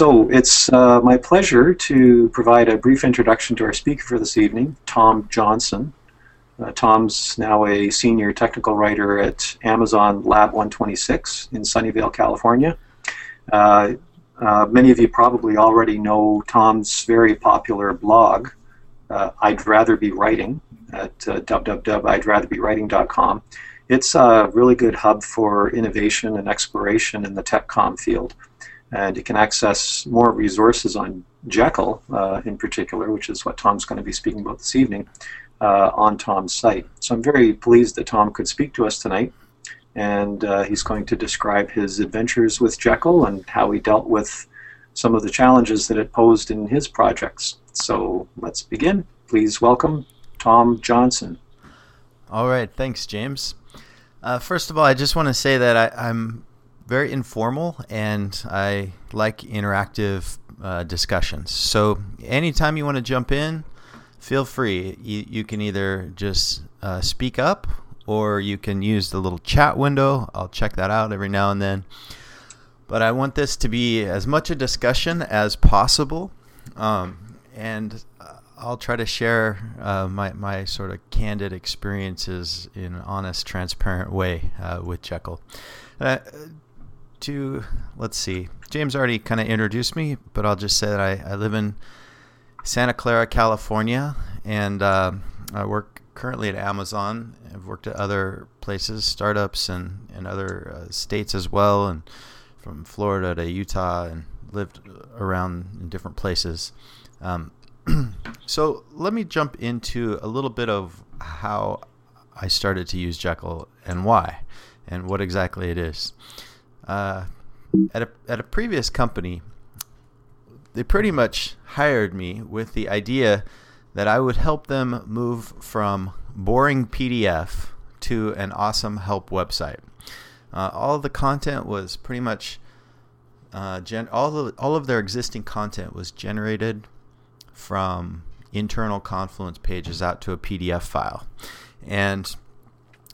So it's uh, my pleasure to provide a brief introduction to our speaker for this evening, Tom Johnson. Uh, Tom's now a senior technical writer at Amazon Lab 126 in Sunnyvale, California. Uh, uh, many of you probably already know Tom's very popular blog, uh, I'd Rather Be Writing, at uh, www.idratherbewriting.com. It's a really good hub for innovation and exploration in the tech TechCom field. And you can access more resources on Jekyll uh, in particular, which is what Tom's going to be speaking about this evening, uh, on Tom's site. So I'm very pleased that Tom could speak to us tonight. And uh, he's going to describe his adventures with Jekyll and how he dealt with some of the challenges that it posed in his projects. So let's begin. Please welcome Tom Johnson. All right, thanks, James. Uh, first of all, I just want to say that I, am very informal and I like interactive uh, discussions. So anytime you want to jump in, feel free. You, you can either just uh, speak up or you can use the little chat window. I'll check that out every now and then. But I want this to be as much a discussion as possible. Um, and I'll try to share uh, my, my sort of candid experiences in an honest, transparent way uh, with Jekyll. Uh, to, let's see, James already kind of introduced me, but I'll just say that I, I live in Santa Clara, California, and uh, I work currently at Amazon. I've worked at other places, startups, and, and other uh, states as well, and from Florida to Utah, and lived around in different places. Um, so let me jump into a little bit of how I started to use Jekyll and why, and what exactly it is. Uh, at a at a previous company, they pretty much hired me with the idea that I would help them move from boring PDF to an awesome help website. Uh, all the content was pretty much uh, gen- all of all of their existing content was generated from internal Confluence pages out to a PDF file. And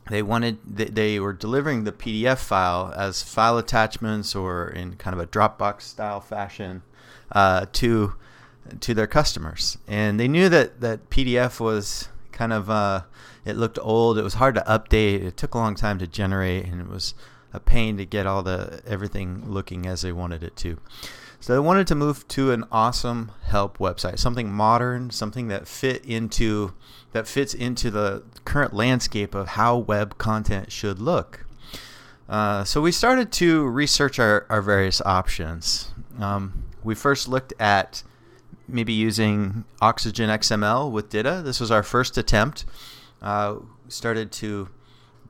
they wanted they were delivering the PDF file as file attachments or in kind of a Dropbox style fashion uh, to to their customers, and they knew that that PDF was kind of uh, it looked old. It was hard to update. It took a long time to generate, and it was a pain to get all the everything looking as they wanted it to. So they wanted to move to an awesome help website, something modern, something that fit into that fits into the current landscape of how web content should look. Uh, so we started to research our, our various options. Um, we first looked at maybe using Oxygen XML with DITA. This was our first attempt. Uh, started to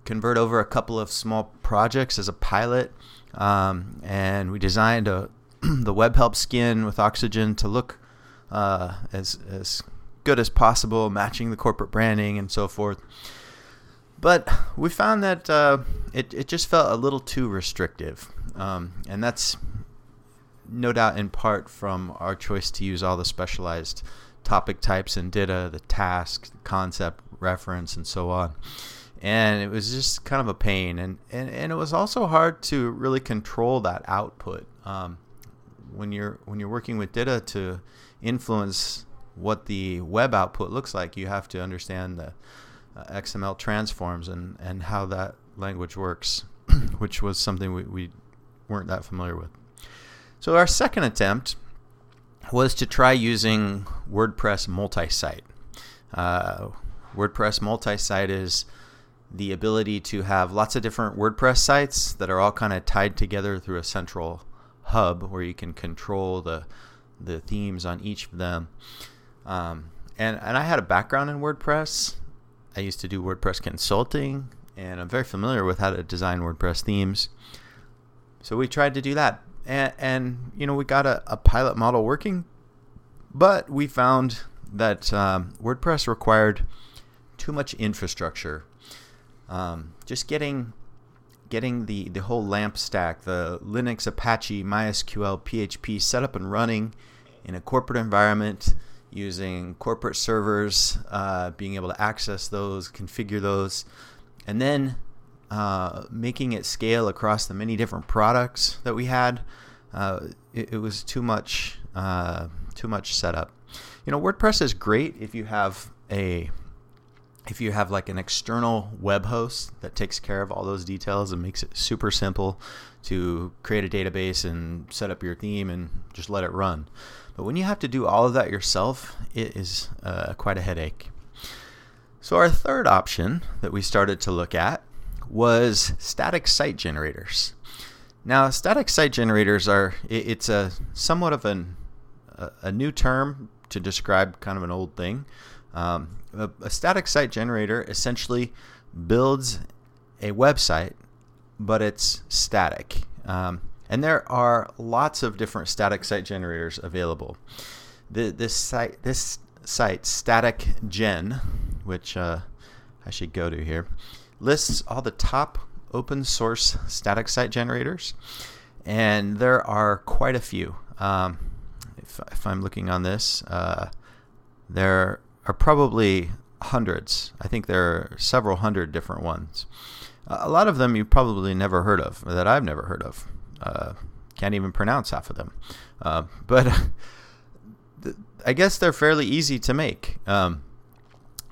convert over a couple of small projects as a pilot, um, and we designed a, the web help skin with oxygen to look uh, as as good as possible, matching the corporate branding and so forth. But we found that uh, it it just felt a little too restrictive, um, and that's no doubt in part from our choice to use all the specialized topic types and DITA, the task, the concept, reference, and so on. And it was just kind of a pain, and, and, and it was also hard to really control that output. Um, when you're when you're working with DITA to influence what the web output looks like, you have to understand the uh, XML transforms and, and how that language works, which was something we, we weren't that familiar with. So our second attempt was to try using WordPress multi-site. Uh, WordPress multi-site is the ability to have lots of different WordPress sites that are all kind of tied together through a central hub where you can control the the themes on each of them. Um, and and I had a background in WordPress. I used to do WordPress consulting, and I'm very familiar with how to design WordPress themes. So we tried to do that, and, and you know we got a, a pilot model working, but we found that um, WordPress required too much infrastructure. Um, just getting getting the, the whole LAMP stack, the Linux, Apache, MySQL, PHP set up and running in a corporate environment using corporate servers, uh, being able to access those, configure those, and then uh, making it scale across the many different products that we had uh, it, it, was too much uh, too much setup. You know, WordPress is great if you have a if you have like an external web host that takes care of all those details and makes it super simple to create a database and set up your theme and just let it run. But when you have to do all of that yourself, it is uh, quite a headache. So, our third option that we started to look at was static site generators. Now, static site generators are, it's a somewhat of an, a, a new term to describe kind of an old thing. Um, a, a, static site generator essentially builds a website, but it's static. Um, and there are lots of different static site generators available. The, this site, this site, Static Gen, which uh, I should go to here, lists all the top open source static site generators, and there are quite a few. Um, if, if, I'm looking on this, uh, there are probably hundreds. I think there are several hundred different ones. a lot of them you've probably never heard of, or that I've never heard of. Uh, can't even pronounce half of them. Uh, but I guess they're fairly easy to make. Um,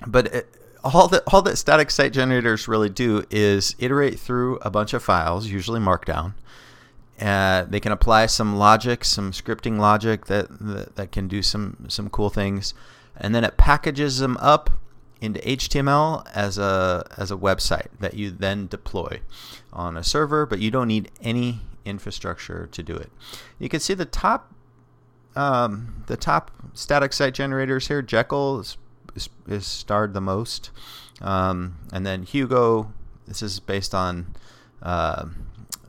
but it, all that all that static site generators really do is iterate through a bunch of files, usually Markdown. Uh, they can apply some logic, some scripting logic that, that, that can do some some cool things, and then it packages them up into HTML as a as a website that you then deploy on a server, but you don't need any infrastructure to do it. You can see the top um, the top static site generators here. Jekyll is is, is starred the most, um, and then Hugo. This is based on uh,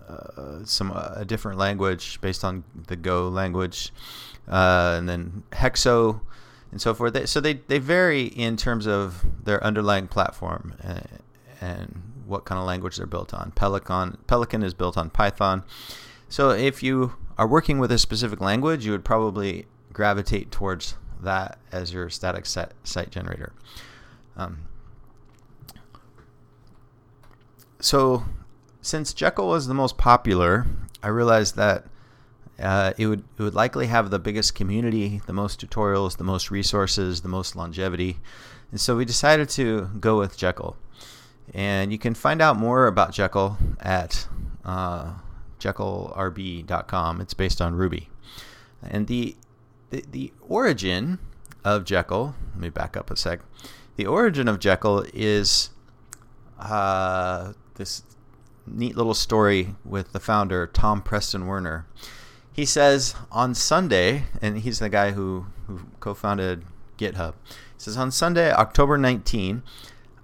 uh, some a different language based on the Go language, uh, and then Hexo and so forth. So they, they vary in terms of their underlying platform and, uh, and what kind of language they're built on. Pelican Pelican is built on Python. So if you are working with a specific language, you would probably gravitate towards that as your static set, site generator. Um, so since Jekyll was the most popular, I realized that uh, it would it would likely have the biggest community, the most tutorials, the most resources, the most longevity, and so we decided to go with Jekyll. And you can find out more about Jekyll at uh, jekyllrb.com. It's based on Ruby, and the, the the origin of Jekyll. Let me back up a sec. The origin of Jekyll is uh, this neat little story with the founder Tom Preston Werner he says on Sunday, and he's the guy who, who co founded GitHub. He says, On Sunday, October 19,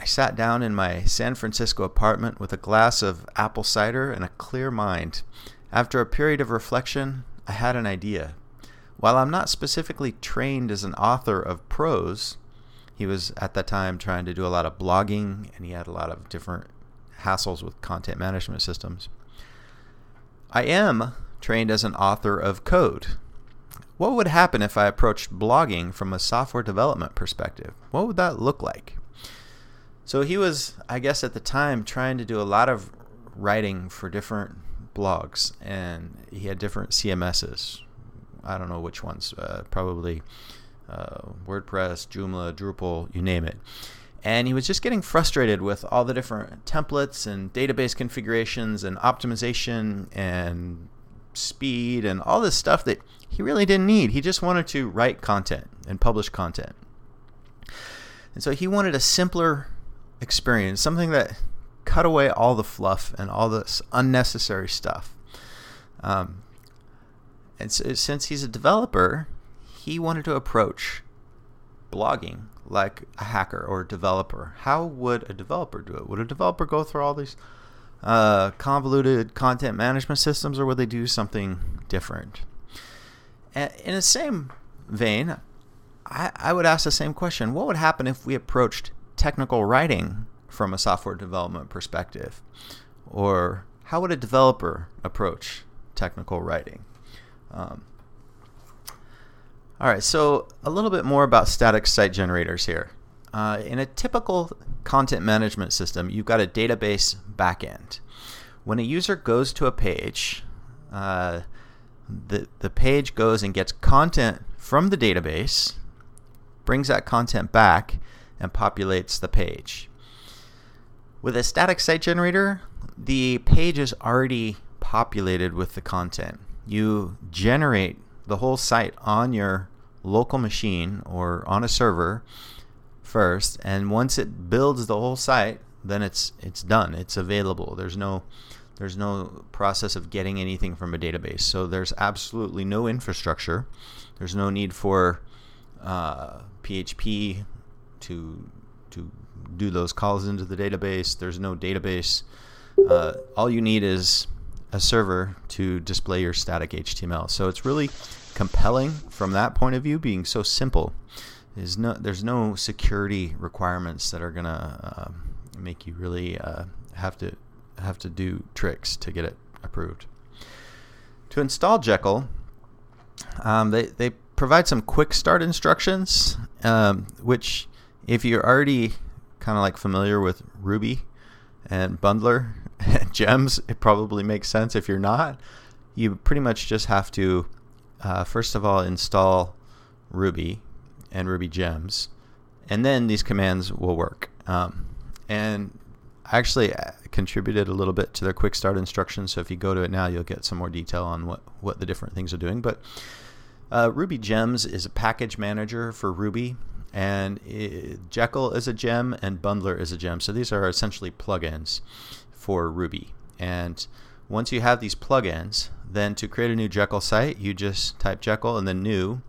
I sat down in my San Francisco apartment with a glass of apple cider and a clear mind. After a period of reflection, I had an idea. While I'm not specifically trained as an author of prose, he was at that time trying to do a lot of blogging and he had a lot of different hassles with content management systems. I am trained as an author of code. What would happen if I approached blogging from a software development perspective? What would that look like? So he was, I guess, at the time trying to do a lot of writing for different blogs, and he had different CMSs. I don't know which ones, uh, probably uh, WordPress, Joomla, Drupal, you name it. And he was just getting frustrated with all the different templates and database configurations and optimization and speed and all this stuff that he really didn't need. He just wanted to write content and publish content. And so he wanted a simpler experience, something that cut away all the fluff and all this unnecessary stuff. Um, and so, since he's a developer, he wanted to approach blogging like a hacker or a developer. How would a developer do it? Would a developer go through all these uh, convoluted content management systems, or would they do something different? And in the same vein, I, I would ask the same question What would happen if we approached technical writing from a software development perspective? Or how would a developer approach technical writing? Um, all right, so a little bit more about static site generators here. Uh, in a typical content management system, you've got a database backend. When a user goes to a page, uh, the, the page goes and gets content from the database, brings that content back, and populates the page. With a static site generator, the page is already populated with the content. You generate the whole site on your local machine or on a server first, and once it builds the whole site, then it's it's done. It's available. There's no there's no process of getting anything from a database. So there's absolutely no infrastructure. There's no need for uh, PHP to to do those calls into the database. There's no database. Uh, all you need is a server to display your static HTML. So it's really compelling from that point of view, being so simple. There's no there's no security requirements that are gonna uh, make you really uh, have to have to do tricks to get it approved. To install Jekyll, um, they they provide some quick start instructions, um, which if you're already kind of like familiar with Ruby and Bundler and gems, it probably makes sense. If you're not, you pretty much just have to uh, first of all install Ruby and Ruby gems, and then these commands will work. Um, and I actually uh, contributed a little bit to their quick start instructions. So if you go to it now, you'll get some more detail on what, what the different things are doing. But uh, Ruby Gems is a package manager for Ruby, and it, Jekyll is a gem, and Bundler is a gem. So these are essentially plugins for Ruby. And once you have these plugins, then to create a new Jekyll site, you just type Jekyll and then new,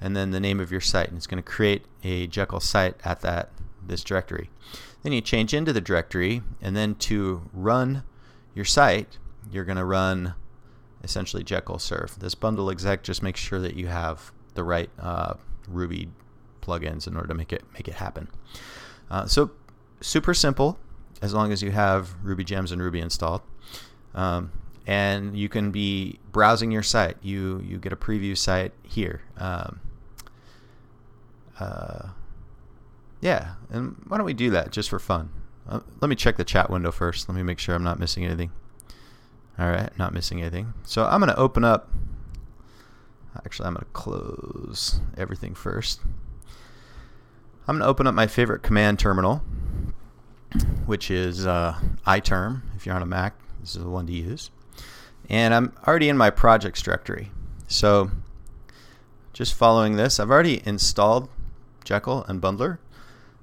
and then the name of your site, and it's going to create a Jekyll site at that this directory. Then you change into the directory, and then to run your site, you're going to run essentially Jekyll serve. This bundle exec just makes sure that you have the right uh, Ruby plugins in order to make it make it happen. Uh, so super simple, as long as you have Ruby gems and Ruby installed. Um, and you can be browsing your site. You you get a preview site here. Um, uh, yeah, and why don't we do that just for fun? Uh, let me check the chat window first. Let me make sure I'm not missing anything. All right, not missing anything. So I'm going to open up. Actually, I'm going to close everything first. I'm going to open up my favorite command terminal, which is uh, iTerm. If you're on a Mac, this is the one to use. And I'm already in my projects directory. So just following this, I've already installed Jekyll and Bundler.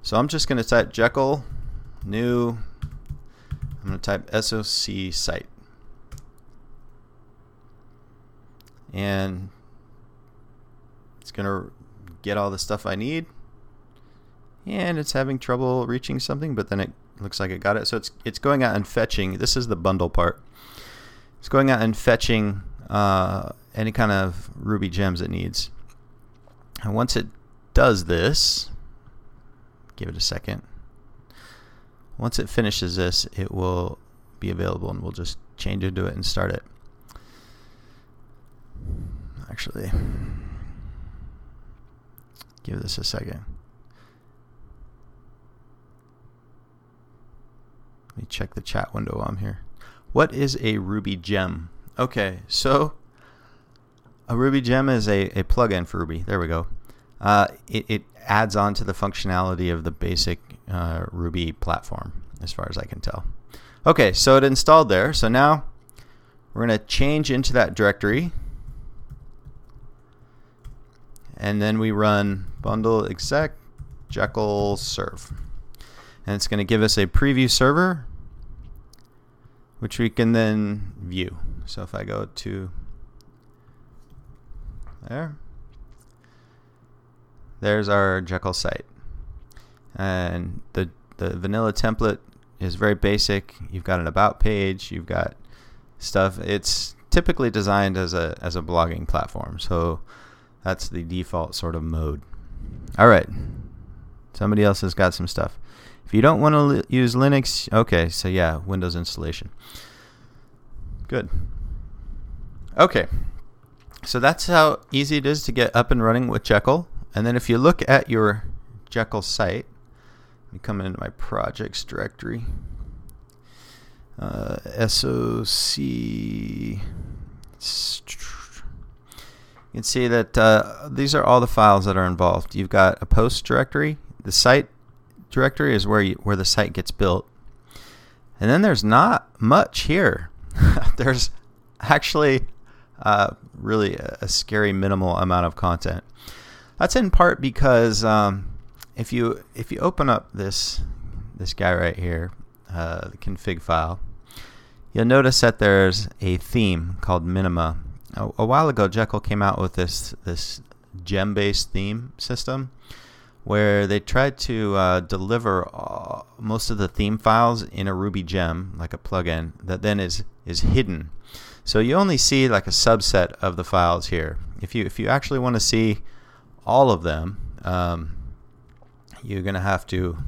So I'm just going to type Jekyll new. I'm going to type SOC site. And it's going to get all the stuff I need. And it's having trouble reaching something, but then it looks like it got it. So it's it's going out and fetching. This is the bundle part. It's going out and fetching uh, any kind of Ruby gems it needs. And once it does this, give it a second. Once it finishes this, it will be available and we'll just change into it and start it. Actually, give this a second. Let me check the chat window while I'm here. What is a Ruby gem? Okay, so a Ruby gem is a, a plugin for Ruby. There we go. Uh, it, it adds on to the functionality of the basic uh, Ruby platform, as far as I can tell. Okay, so it installed there. So now we're going to change into that directory. And then we run bundle exec Jekyll serve. And it's going to give us a preview server, which we can then view. So if I go to there, there's our Jekyll site. And the, the vanilla template is very basic. You've got an about page, you've got stuff. It's typically designed as a as a blogging platform. So that's the default sort of mode. All right. Somebody else has got some stuff. If you don't want to li- use Linux, okay, so yeah, Windows installation. Good. Okay. So that's how easy it is to get up and running with Jekyll. And then if you look at your Jekyll site, let me come into my projects directory. Uh, SOC you can see that uh, these are all the files that are involved. You've got a post directory. The site directory is where you, where the site gets built. And then there's not much here. there's actually uh, really a, a, scary minimal amount of content. That's in part because um, if you if you open up this this guy right here, uh, the config file, you'll notice that there's a theme called Minima. A, a while ago, Jekyll came out with this this gem-based theme system where they tried to uh, deliver uh, most of the theme files in a Ruby gem, like a plugin, that then is is hidden. So you only see like a subset of the files here. If you if you actually want to see all of them, um, you're going to have to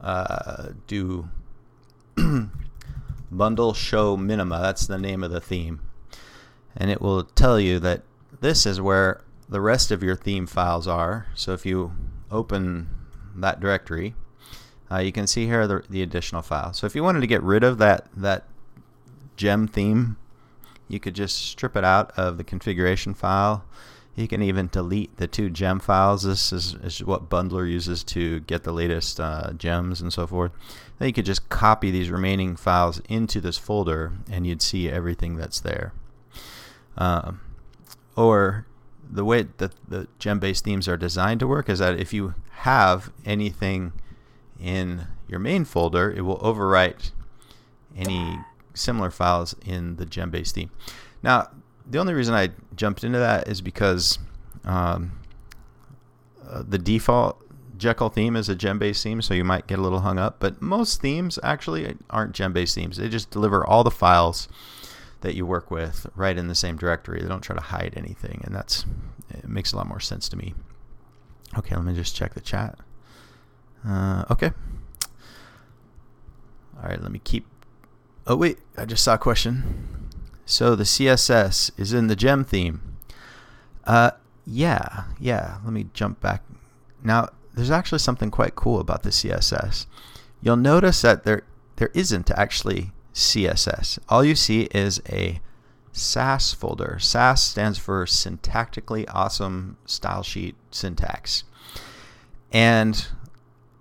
uh, do bundle show minima. That's the name of the theme. And it will tell you that this is where the rest of your theme files are. So if you open that directory, uh, you can see here the, the additional files. So if you wanted to get rid of that, that gem theme, you could just strip it out of the configuration file. You can even delete the two gem files. This is, is what Bundler uses to get the latest uh, gems and so forth. Then you could just copy these remaining files into this folder and you'd see everything that's there. Um, or the way that the gem-based themes are designed to work is that if you have anything in your main folder, it will overwrite any similar files in the gem-based theme. Now, the only reason I jumped into that is because um, uh, the default Jekyll theme is a gem-based theme, so you might get a little hung up. But most themes actually aren't gem-based themes. They just deliver all the files that you work with right in the same directory. They don't try to hide anything, and that's it makes a lot more sense to me. Okay, let me just check the chat. Uh, okay. All right, let me keep. Oh wait, I just saw a question. So the CSS is in the gem theme. Uh, yeah, yeah. Let me jump back. Now, there's actually something quite cool about the CSS. You'll notice that there there isn't actually CSS. All you see is a Sass folder. Sass stands for Syntactically Awesome Style Sheet Syntax. And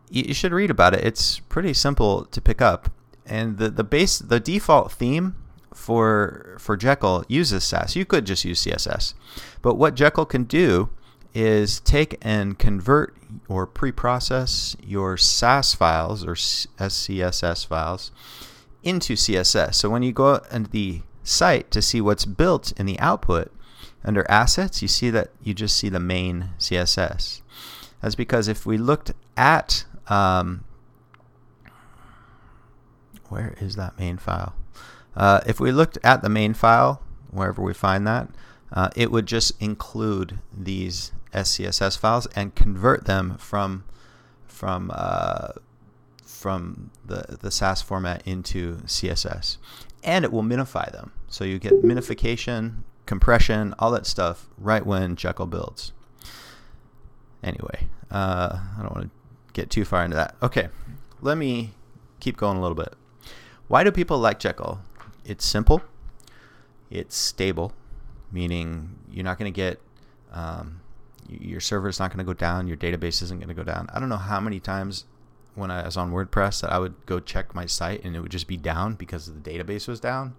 you should read about it. It's pretty simple to pick up. And the, the base the default theme for for Jekyll uses Sass. You could just use CSS. But what Jekyll can do is take and convert or pre-process your Sass files or SCSS files into CSS. So when you go into the site to see what's built in the output, under assets, you see that you just see the main CSS. That's because if we looked at, um, where is that main file? Uh, if we looked at the main file, wherever we find that, uh, it would just include these SCSS files and convert them from from uh, from the, the Sass format into CSS. And it will minify them. So you get minification, compression, all that stuff right when Jekyll builds. Anyway, uh, I don't want to get too far into that. Okay, let me keep going a little bit. Why do people like Jekyll? It's simple, it's stable, meaning you're not going to get um, your server is not going to go down, your database isn't going to go down. I don't know how many times when I was on WordPress that I would go check my site and it would just be down because the database was down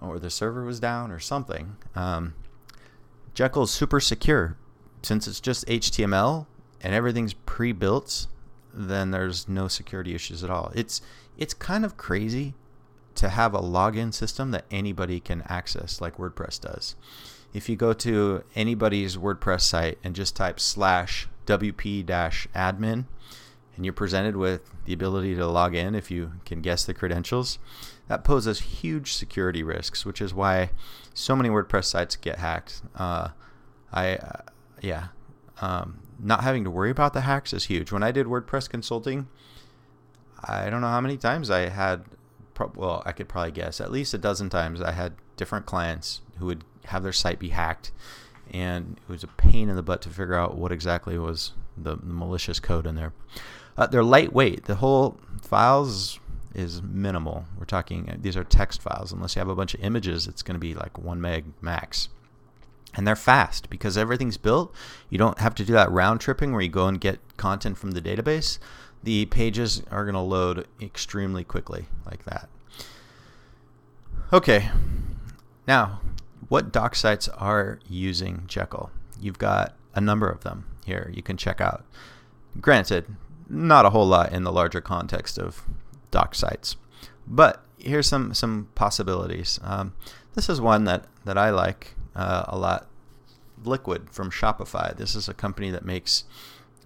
or the server was down or something. Um, Jekyll is super secure. Since it's just HTML and everything's pre-built, then there's no security issues at all. It's it's kind of crazy to have a login system that anybody can access like WordPress does. If you go to anybody's WordPress site and just type slash wp dash admin, and you're presented with the ability to log in if you can guess the credentials, that poses huge security risks, which is why so many WordPress sites get hacked. Uh, I, uh, yeah, um, not having to worry about the hacks is huge. When I did WordPress consulting, I don't know how many times I had, pro- well, I could probably guess at least a dozen times I had different clients who would have their site be hacked, and it was a pain in the butt to figure out what exactly was the, the malicious code in there. Uh, they're lightweight. The whole files is minimal. We're talking these are text files. Unless you have a bunch of images, it's going to be like one meg max. and they're fast because everything's built. You don't have to do that round tripping where you go and get content from the database. The pages are going to load extremely quickly, like that. Okay, now what doc sites are using Jekyll? You've got a number of them here you can check out. Granted, not a whole lot in the larger context of doc sites, but here's some some possibilities. Um, this is one that that I like uh, a lot. Liquid from Shopify. This is a company that makes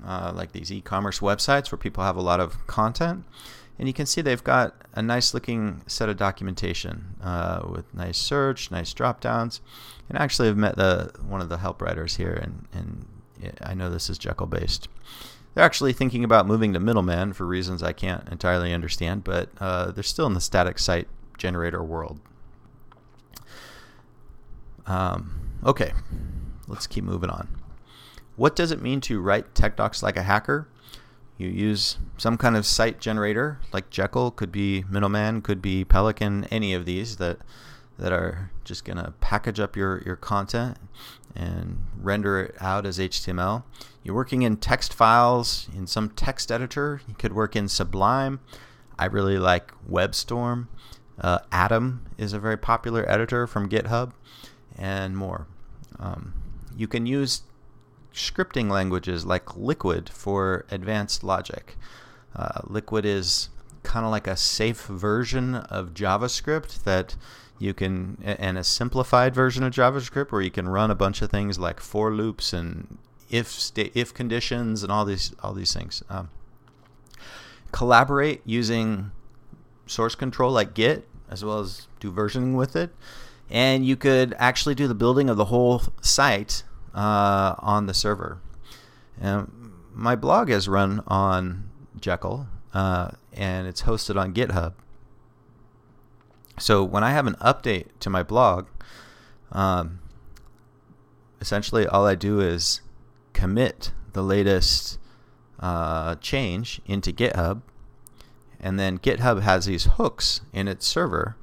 uh, like these e-commerce websites where people have a lot of content, and you can see they've got a nice looking set of documentation uh, with nice search, nice drop downs. And actually, I've met the one of the help writers here, and, and I know this is Jekyll based. They're actually thinking about moving to Middleman for reasons I can't entirely understand, but uh, they're still in the static site generator world. Um, okay, let's keep moving on. What does it mean to write tech docs like a hacker? You use some kind of site generator, like Jekyll, could be Middleman, could be Pelican, any of these that that are just to package up your, your content and render it out as HTML. You're working in text files in some text editor. You could work in Sublime. I really like WebStorm. Uh, Atom is a very popular editor from GitHub, and more. Um, you can use scripting languages like Liquid for advanced logic. Uh, Liquid is kind of like a safe version of JavaScript that you can and a simplified version of JavaScript where you can run a bunch of things like for loops and if sta- if conditions and all these all these things. Um, collaborate using source control like Git as well as do versioning with it, and you could actually do the building of the whole site uh, on the server. Um, my blog is run on Jekyll uh, and it's hosted on GitHub. So when I have an update to my blog, um, essentially all I do is commit the latest uh, change into GitHub, and then GitHub has these hooks in its server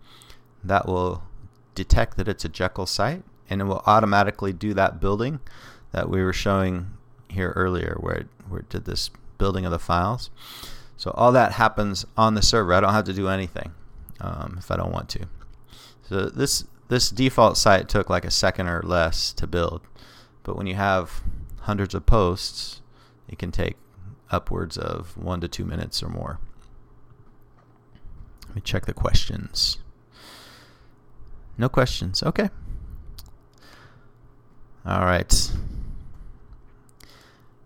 that will detect that it's a Jekyll site, and it will automatically do that building that we were showing here earlier, where it, where it did this building of the files. So all that happens on the server. I don't have to do anything um, if I don't want to. So this this default site took like a second or less to build, but when you have hundreds of posts, it can take upwards of one to two minutes or more. Let me check the questions. No questions. Okay. All right.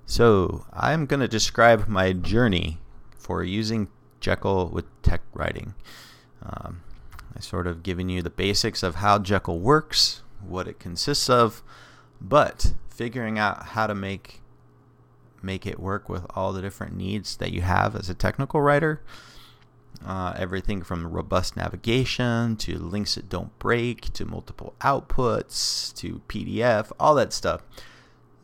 So I'm going to describe my journey for using Jekyll with tech writing. Um, I sort of given you the basics of how Jekyll works, what it consists of, but figuring out how to make make it work with all the different needs that you have as a technical writer. Uh, everything from robust navigation to links that don't break to multiple outputs to PDF, all that stuff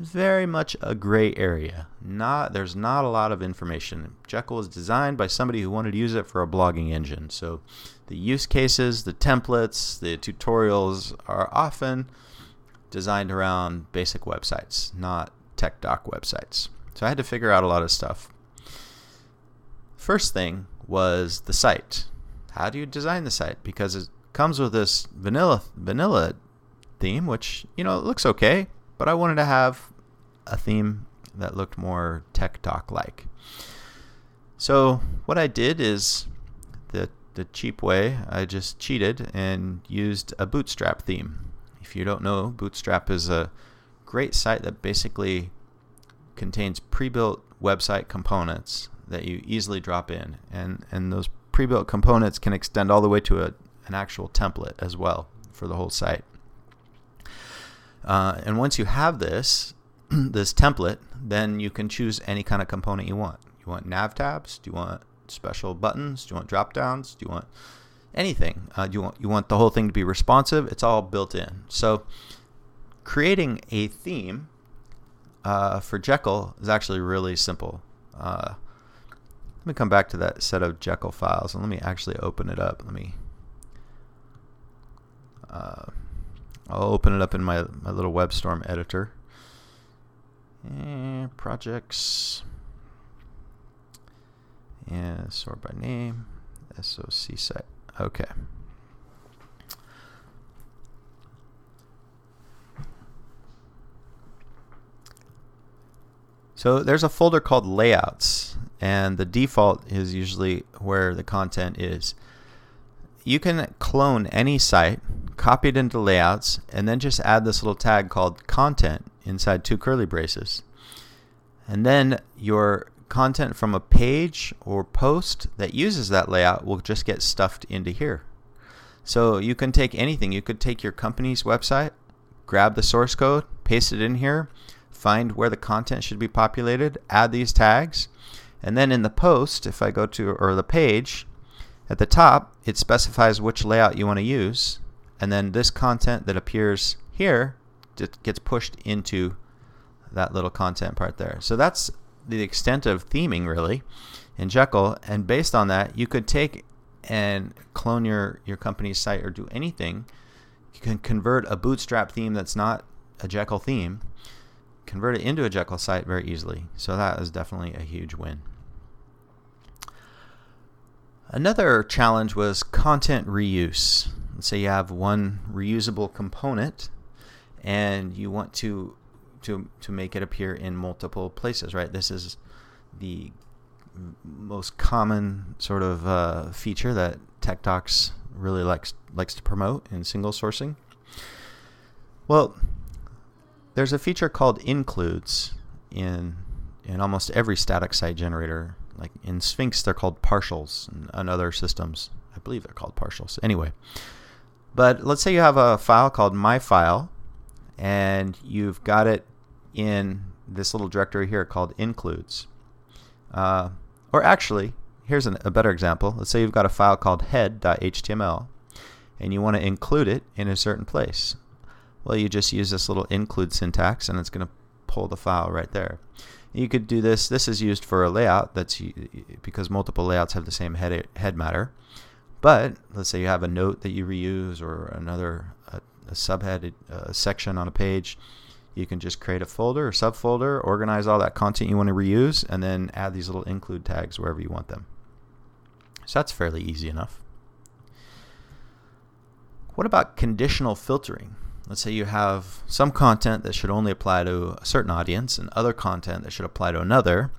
very much a gray area. Not there's not a lot of information. Jekyll was designed by somebody who wanted to use it for a blogging engine. So the use cases, the templates, the tutorials are often designed around basic websites, not tech doc websites. So I had to figure out a lot of stuff. First thing was the site. How do you design the site? Because it comes with this vanilla vanilla theme, which you know looks okay but I wanted to have a theme that looked more tech talk like. So what I did is the the cheap way, I just cheated and used a Bootstrap theme. If you don't know, Bootstrap is a great site that basically contains pre-built website components that you easily drop in and and those pre-built components can extend all the way to a, an actual template as well for the whole site. Uh, and once you have this, this template, then you can choose any kind of component you want. You want nav tabs? Do you want special buttons? Do you want drop downs? Do you want anything? Uh, do you want you want the whole thing to be responsive? It's all built in. So creating a theme uh, for Jekyll is actually really simple. Uh, let me come back to that set of Jekyll files and let me actually open it up. Let me uh, I'll open it up in my, my little WebStorm editor. And projects. And sort by name. SOC site. Okay. So there's a folder called layouts, and the default is usually where the content is. You can clone any site, copy it into layouts, and then just add this little tag called content inside two curly braces. And then your content from a page or post that uses that layout will just get stuffed into here. So you can take anything. You could take your company's website, grab the source code, paste it in here, find where the content should be populated, add these tags, and then in the post, if I go to, or the page, at the top, it specifies which layout you want to use, and then this content that appears here gets pushed into that little content part there. So that's the extent of theming really in Jekyll, and based on that, you could take and clone your, your company's site or do anything. You can convert a Bootstrap theme that's not a Jekyll theme, convert it into a Jekyll site very easily. So that is definitely a huge win. Another challenge was content reuse. Let's say you have one reusable component and you want to to to make it appear in multiple places, right? This is the most common sort of uh, feature that TechDocs really likes likes to promote in single sourcing. Well, there's a feature called includes in in almost every static site generator. Like in Sphinx, they're called partials, and, and other systems, I believe they're called partials. Anyway, but let's say you have a file called myfile, and you've got it in this little directory here called includes. Uh, or actually, here's an, a better example. Let's say you've got a file called head.html and you want to include it in a certain place. Well, you just use this little include syntax and it's going to pull the file right there. You could do this. This is used for a layout that's because multiple layouts have the same head, head matter. But let's say you have a note that you reuse or another a, a subhead uh, section on a page you can just create a folder or subfolder, organize all that content you want to reuse, and then add these little include tags wherever you want them. So that's fairly easy enough. What about conditional filtering? Let's say you have some content that should only apply to a certain audience and other content that should apply to another.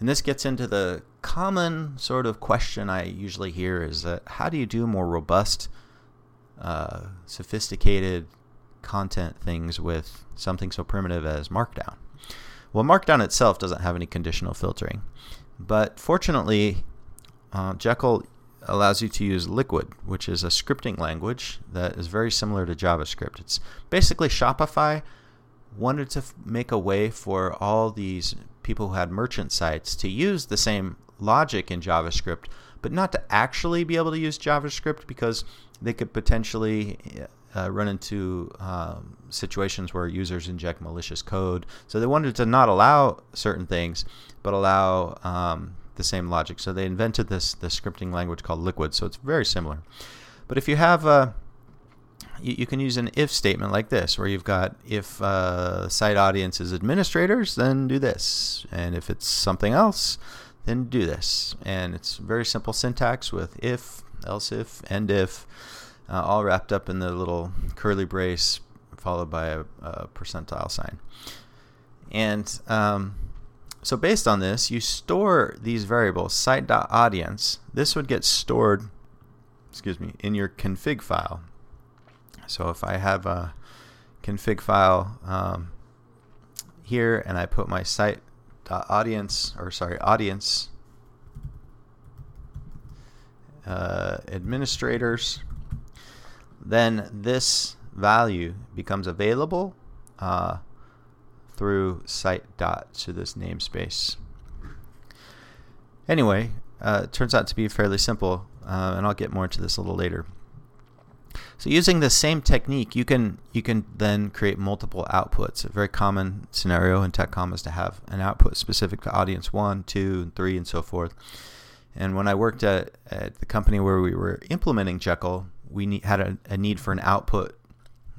And this gets into the common sort of question I usually hear is that how do you do more robust, uh, sophisticated content things with something so primitive as Markdown. Well, Markdown itself doesn't have any conditional filtering, but fortunately, uh, Jekyll allows you to use Liquid, which is a scripting language that is very similar to JavaScript. It's basically Shopify wanted to make a way for all these people who had merchant sites to use the same logic in JavaScript, but not to actually be able to use JavaScript because they could potentially uh, run into um, situations where users inject malicious code. So they wanted to not allow certain things, but allow um, the same logic. So they invented this this scripting language called Liquid. So it's very similar. But if you have a uh, you, you, can use an if statement like this, where you've got if uh, site audience is administrators, then do this, and if it's something else, then do this. And it's very simple syntax with if, else if, end if uh, all wrapped up in the little curly brace followed by a, a percentile sign. And um, so based on this, you store these variables, site.audience. This would get stored, excuse me, in your config file. So if I have a config file um, here and I put my site.audience, or sorry, audience uh, administrators then this value becomes available uh, through site dot to this namespace. Anyway, uh, it turns out to be fairly simple, uh, and I'll get more into this a little later. So using the same technique, you can you can then create multiple outputs. A very common scenario in TechCom is to have an output specific to audience one, two, and three, and so forth. And when I worked at, at the company where we were implementing Jekyll, we had a, a, need for an output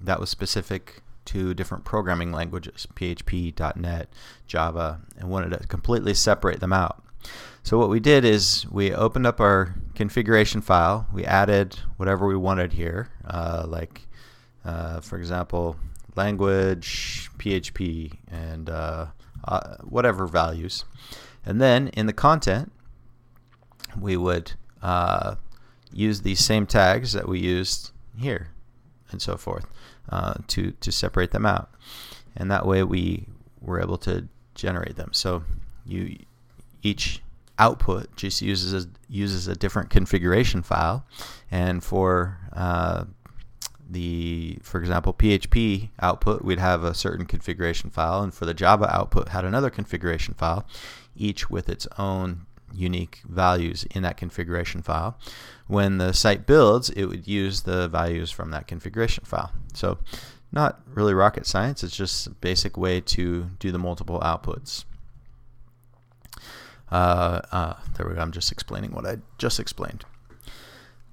that was specific to different programming languages PHP, .NET, Java, and wanted to completely separate them out. So what we did is we opened up our configuration file. We added whatever we wanted here, uh, like, uh, for example, language, PHP, and uh, uh, whatever values. And then in the content, we would uh, use these same tags that we used here and so forth uh, to, to separate them out. And that way we were able to generate them. So you each output just uses a, uses a different configuration file, and for uh, the for example PHP output we'd have a certain configuration file, and for the Java output had another configuration file, each with its own unique values in that configuration file. When the site builds, it would use the values from that configuration file. So not really rocket science, it's just a basic way to do the multiple outputs. Uh, uh, there we go, I'm just explaining what I just explained.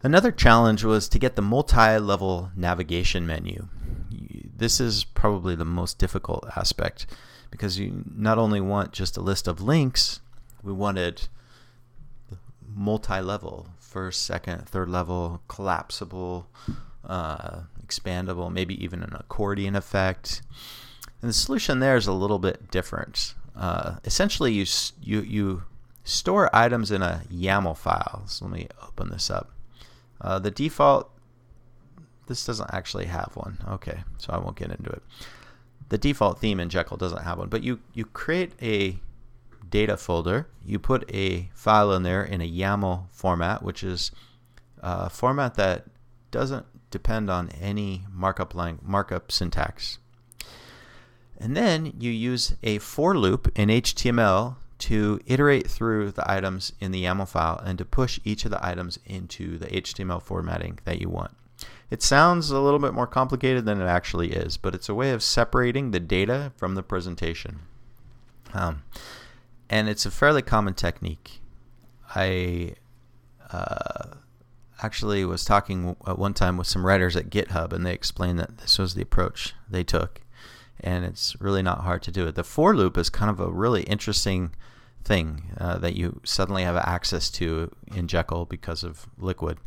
Another challenge was to get the multi-level navigation menu. This is probably the most difficult aspect because you not only want just a list of links, we wanted multi-level, first, second, third level, collapsible, uh, expandable, maybe even an accordion effect. And the solution there is a little bit different. Uh, essentially, you you you store items in a YAML file. So let me open this up. Uh, the default. This doesn't actually have one. Okay, so I won't get into it. The default theme in Jekyll doesn't have one, but you you create a data folder. You put a file in there in a YAML format, which is a format that doesn't depend on any markup lang- markup syntax. And then you use a for loop in HTML to iterate through the items in the YAML file and to push each of the items into the HTML formatting that you want. It sounds a little bit more complicated than it actually is, but it's a way of separating the data from the presentation. Um, and it's a fairly common technique. I uh, actually was talking at one time with some writers at GitHub, and they explained that this was the approach they took, and it's really not hard to do it. The for loop is kind of a really interesting thing uh, that you suddenly have access to in Jekyll because of Liquid.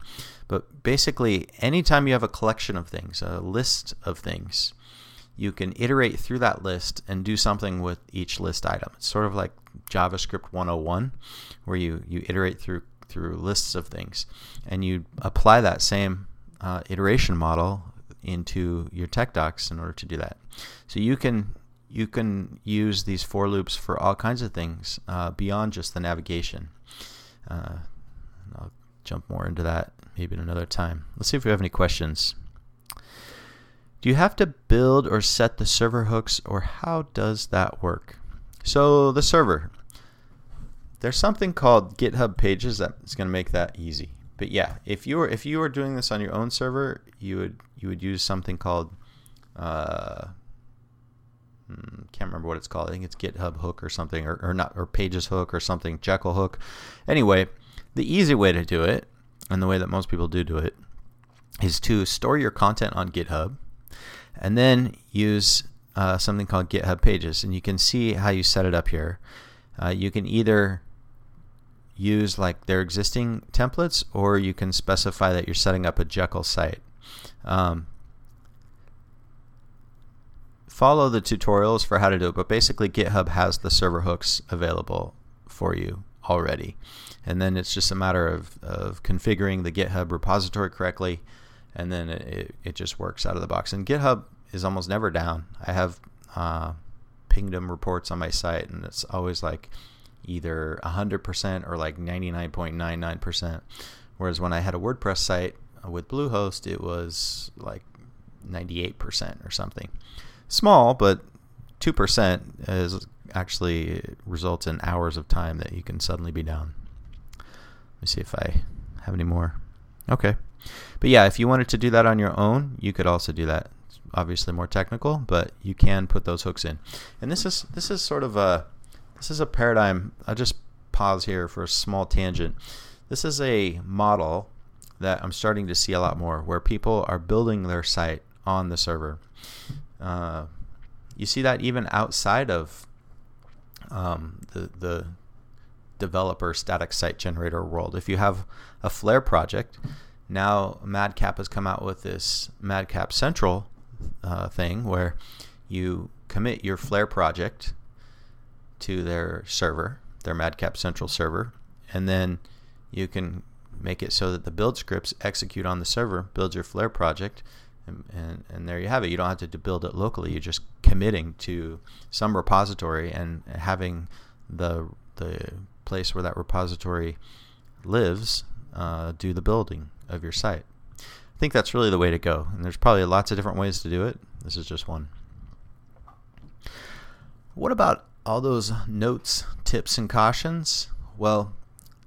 But basically, anytime you have a collection of things, a list of things, you can iterate through that list and do something with each list item. It's sort of like JavaScript 101, where you, you iterate through through lists of things, and you apply that same uh, iteration model into your tech docs in order to do that. So you can you can use these for loops for all kinds of things uh, beyond just the navigation. Uh, I'll jump more into that maybe in another time. Let's see if we have any questions. Do you have to build or set the server hooks, or how does that work? So the server, there's something called GitHub Pages that's going to make that easy. But yeah, if you were if you were doing this on your own server, you would you would use something called uh, hmm, can't remember what it's called. I think it's GitHub Hook or something, or, or not, or Pages Hook or something, Jekyll Hook. Anyway, the easy way to do it, and the way that most people do do it, is to store your content on GitHub, and then use uh, something called GitHub Pages, and you can see how you set it up here. Uh, you can either use like their existing templates, or you can specify that you're setting up a Jekyll site. Um, follow the tutorials for how to do it, but basically GitHub has the server hooks available for you already. And then it's just a matter of, of configuring the GitHub repository correctly, and then it, it just works out of the box. And GitHub is almost never down. I have uh, pingdom reports on my site, and it's always like either 100% or like 99.99%. Whereas when I had a WordPress site with Bluehost, it was like 98% or something. Small, but 2% is actually results in hours of time that you can suddenly be down. Let me see if I have any more. Okay. But yeah, if you wanted to do that on your own, you could also do that It's obviously more technical, but you can put those hooks in. And this is this is sort of a this is a paradigm. I'll just pause here for a small tangent. This is a model that I'm starting to see a lot more where people are building their site on the server. Uh, you see that even outside of um, the the developer static site generator world. If you have a Flare project, now Madcap has come out with this Madcap Central uh, thing where you commit your Flare project to their server, their Madcap Central server, and then you can make it so that the build scripts execute on the server, build your Flare project, and, and, and, there you have it. You don't have to build it locally. You're just committing to some repository and having the the place where that repository lives uh, do the building of your site. I think that's really the way to go. And there's probably lots of different ways to do it. This is just one. What about all those notes, tips, and cautions? Well,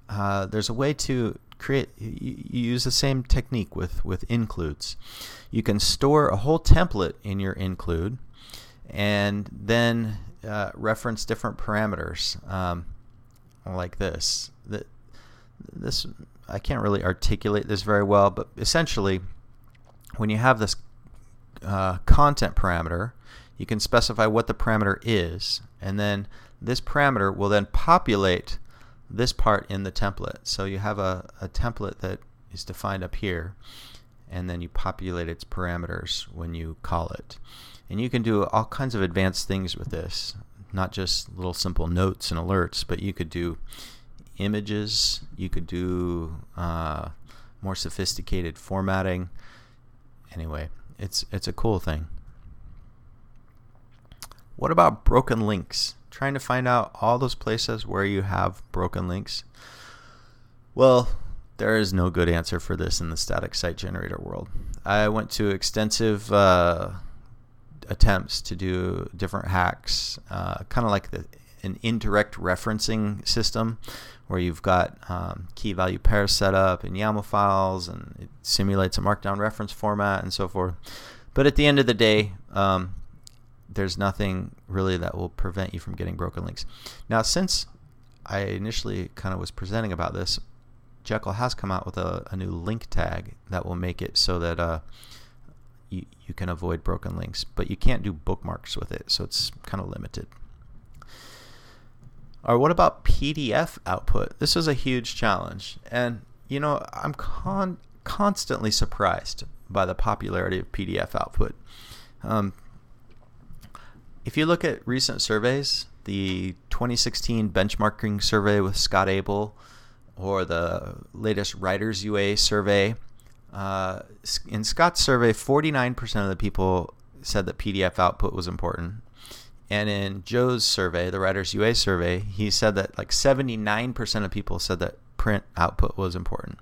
uh, there's a way to create. You, use the same technique with with includes. You can store a whole template in your include, and then uh, reference different parameters um, like this. That this I can't really articulate this very well, but essentially, when you have this uh, content parameter, you can specify what the parameter is, and then this parameter will then populate this part in the template. So you have a, a template that is defined up here, and then you populate its parameters when you call it. And you can do all kinds of advanced things with this, not just little simple notes and alerts, but you could do images, you could do uh, more sophisticated formatting. Anyway, it's it's a cool thing. What about broken links? Trying to find out all those places where you have broken links. Well, there is no good answer for this in the static site generator world. I went to extensive uh, attempts to do different hacks, uh, kind of like the, an indirect referencing system where you've got um, key value pairs set up in YAML files and it simulates a markdown reference format and so forth. But at the end of the day, um, there's nothing really that will prevent you from getting broken links. Now, since I initially kind of was presenting about this, Jekyll has come out with a, a new link tag that will make it so that uh, you, you can avoid broken links, but you can't do bookmarks with it, so it's kind of limited. Or what about PDF output? This is a huge challenge. And, you know, I'm con- constantly surprised by the popularity of PDF output. Um, if you look at recent surveys, the 2016 benchmarking survey with Scott Abel, or the latest Writers UA survey, uh, in Scott's survey, 49% of the people said that PDF output was important. And in Joe's survey, the Writers UA survey, he said that like 79% of people said that print output was important.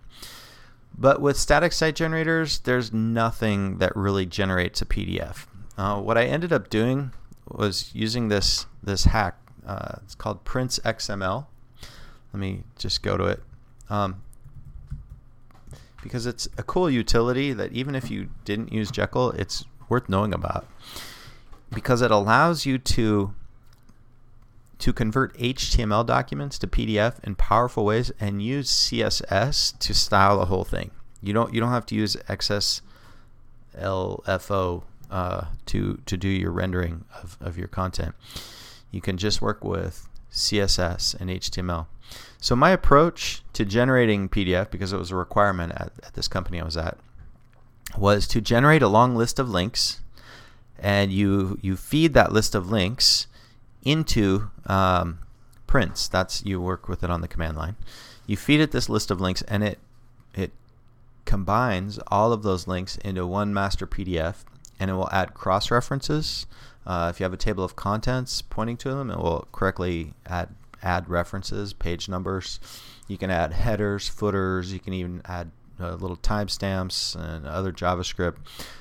But with static site generators, there's nothing that really generates a PDF. Uh, what I ended up doing was using this this hack. Uh, it's called Prince XML. Let me just go to it. Um, because it's a cool utility that even if you didn't use Jekyll, it's worth knowing about because it allows you to to convert HTML documents to PDF in powerful ways and use CSS to style the whole thing. You don't you don't have to use XSLFO uh, to to do your rendering of, of your content. You can just work with CSS and HTML. So my approach to generating PDF, because it was a requirement at, at this company I was at, was to generate a long list of links and you you feed that list of links into um, Prince. That's you work with it on the command line. You feed it this list of links, and it it combines all of those links into one master PDF, and it will add cross references. Uh, if you have a table of contents pointing to them, it will correctly add add references, page numbers. You can add headers, footers. You can even add uh, little timestamps and other JavaScript.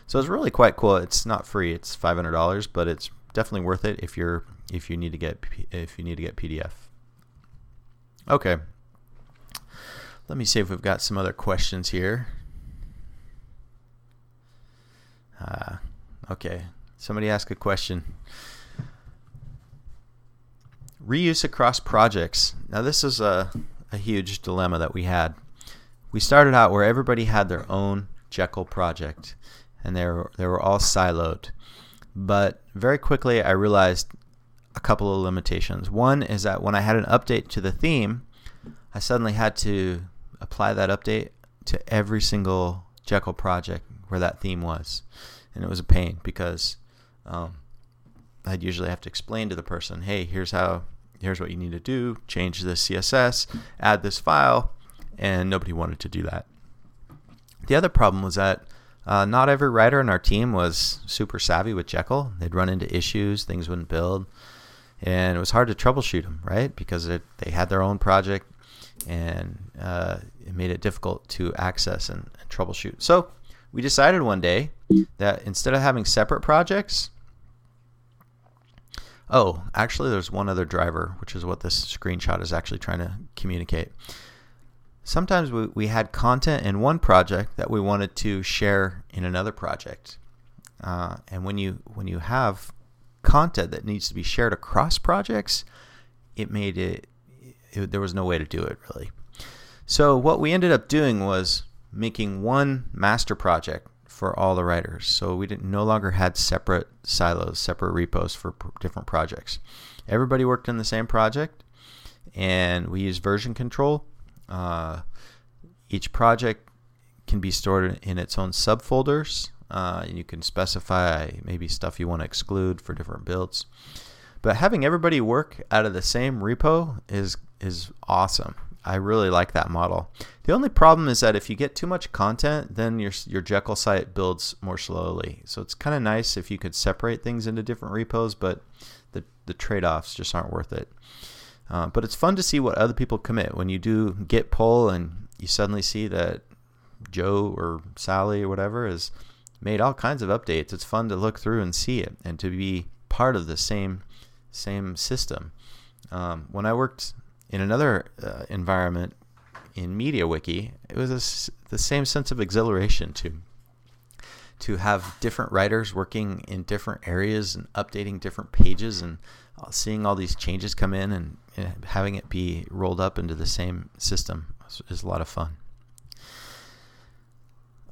So it's really quite cool. It's not free; it's five hundred dollars, but it's definitely worth it if you're if you need to get if you need to get PDF. Okay. Let me see if we've got some other questions here. Uh, okay. Somebody asked a question. Reuse across projects. Now, this is a, a huge dilemma that we had we started out where everybody had their own Jekyll project. and they were, they were all siloed. But very quickly, I realized a couple of limitations. One is that when I had an update to the theme, I suddenly had to apply that update to every single Jekyll project where that theme was. And it was a pain because um, I'd usually have to explain to the person, hey, here's how, here's what you need to do, change this CSS, add this file, and nobody wanted to do that. The other problem was that uh, not every writer on our team was super savvy with Jekyll. They'd run into issues, things wouldn't build, and it was hard to troubleshoot them, right? Because it, they had their own project, and uh, it made it difficult to access and, and troubleshoot. So we decided one day that instead of having separate projects, oh, actually, there's one other driver, which is what this screenshot is actually trying to communicate sometimes we, we had content in one project that we wanted to share in another project. Uh, and when you when you have content that needs to be shared across projects, it made it, it there was no way to do it really. So what we ended up doing was making one master project for all the writers. So we didn't no longer had separate silos, separate repos for different projects. Everybody worked in the same project, and we used version control uh, each project can be stored in its own subfolders. Uh, and you can specify maybe stuff you want to exclude for different builds. But having everybody work out of the same repo is is awesome. I really like that model. The only problem is that if you get too much content, then your your Jekyll site builds more slowly. So it's kind of nice if you could separate things into different repos, but the the trade-offs just aren't worth it. Uh, but it's fun to see what other people commit. When you do git pull and you suddenly see that Joe or Sally or whatever has made all kinds of updates, it's fun to look through and see it and to be part of the same same system. Um, when I worked in another uh, environment in MediaWiki, it was a, the same sense of exhilaration to to have different writers working in different areas and updating different pages and uh, seeing all these changes come in and, and having it be rolled up into the same system is, a lot of fun.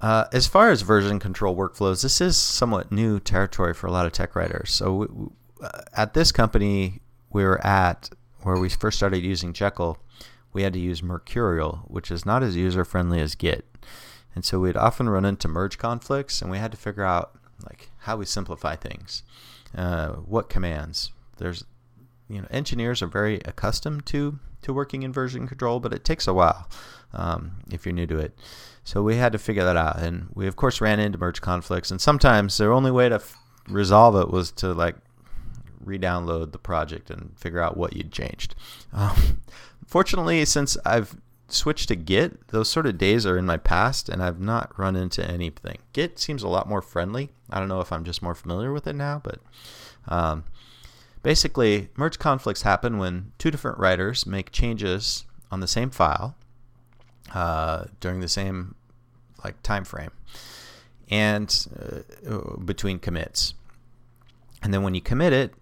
Uh, as far as version control workflows, this is somewhat new territory for a lot of tech writers. So we, we, uh, at this company we were at, where we first started using Jekyll, we had to use Mercurial, which is not as user friendly as Git. And so we'd often run into merge conflicts, and we had to figure out like how we simplify things, uh, what commands, there's you know engineers are very accustomed to to working in version control, but it takes a while um, if you're new to it. So we had to figure that out, and we of course ran into merge conflicts, and sometimes the only way to f- resolve it was to like re-download the project and figure out what you'd changed. Um, fortunately, since I've switched to Git, those sort of days are in my past, and I've not run into anything. Git seems a lot more friendly. I don't know if I'm just more familiar with it now, but um, Basically, merge conflicts happen when two different writers make changes on the same file uh, during the same like time frame and uh, between commits. And then when you commit it,